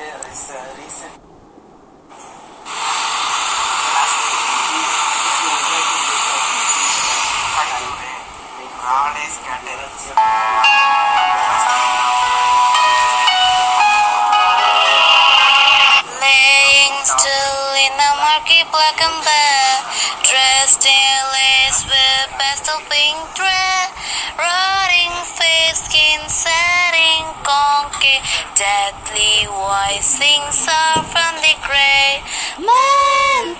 Is a reason. Laying still in a murky black and bare, dressed in lace with pastel pink thread, rotting face, skin deadly things are from the gray. Man,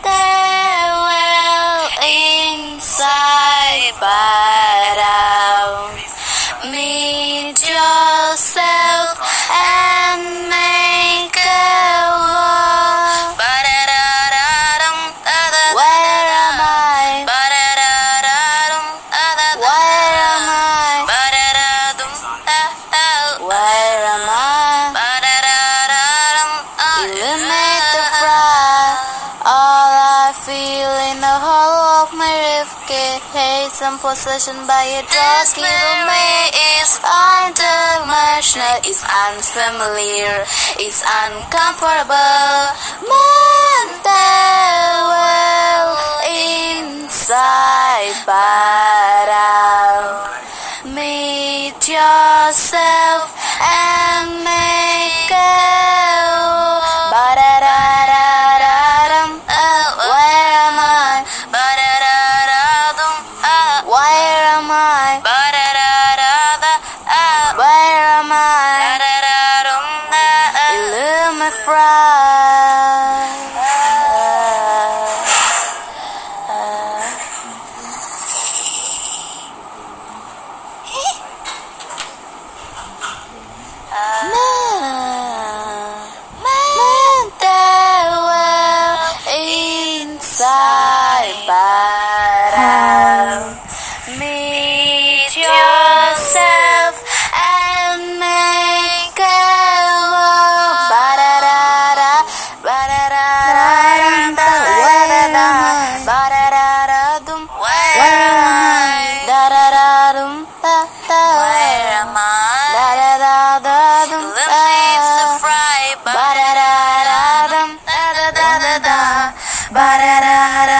Hate some possession by a drug given me is undimensional. It's unfamiliar. It's uncomfortable. Mental well inside, but out. Meet yourself बर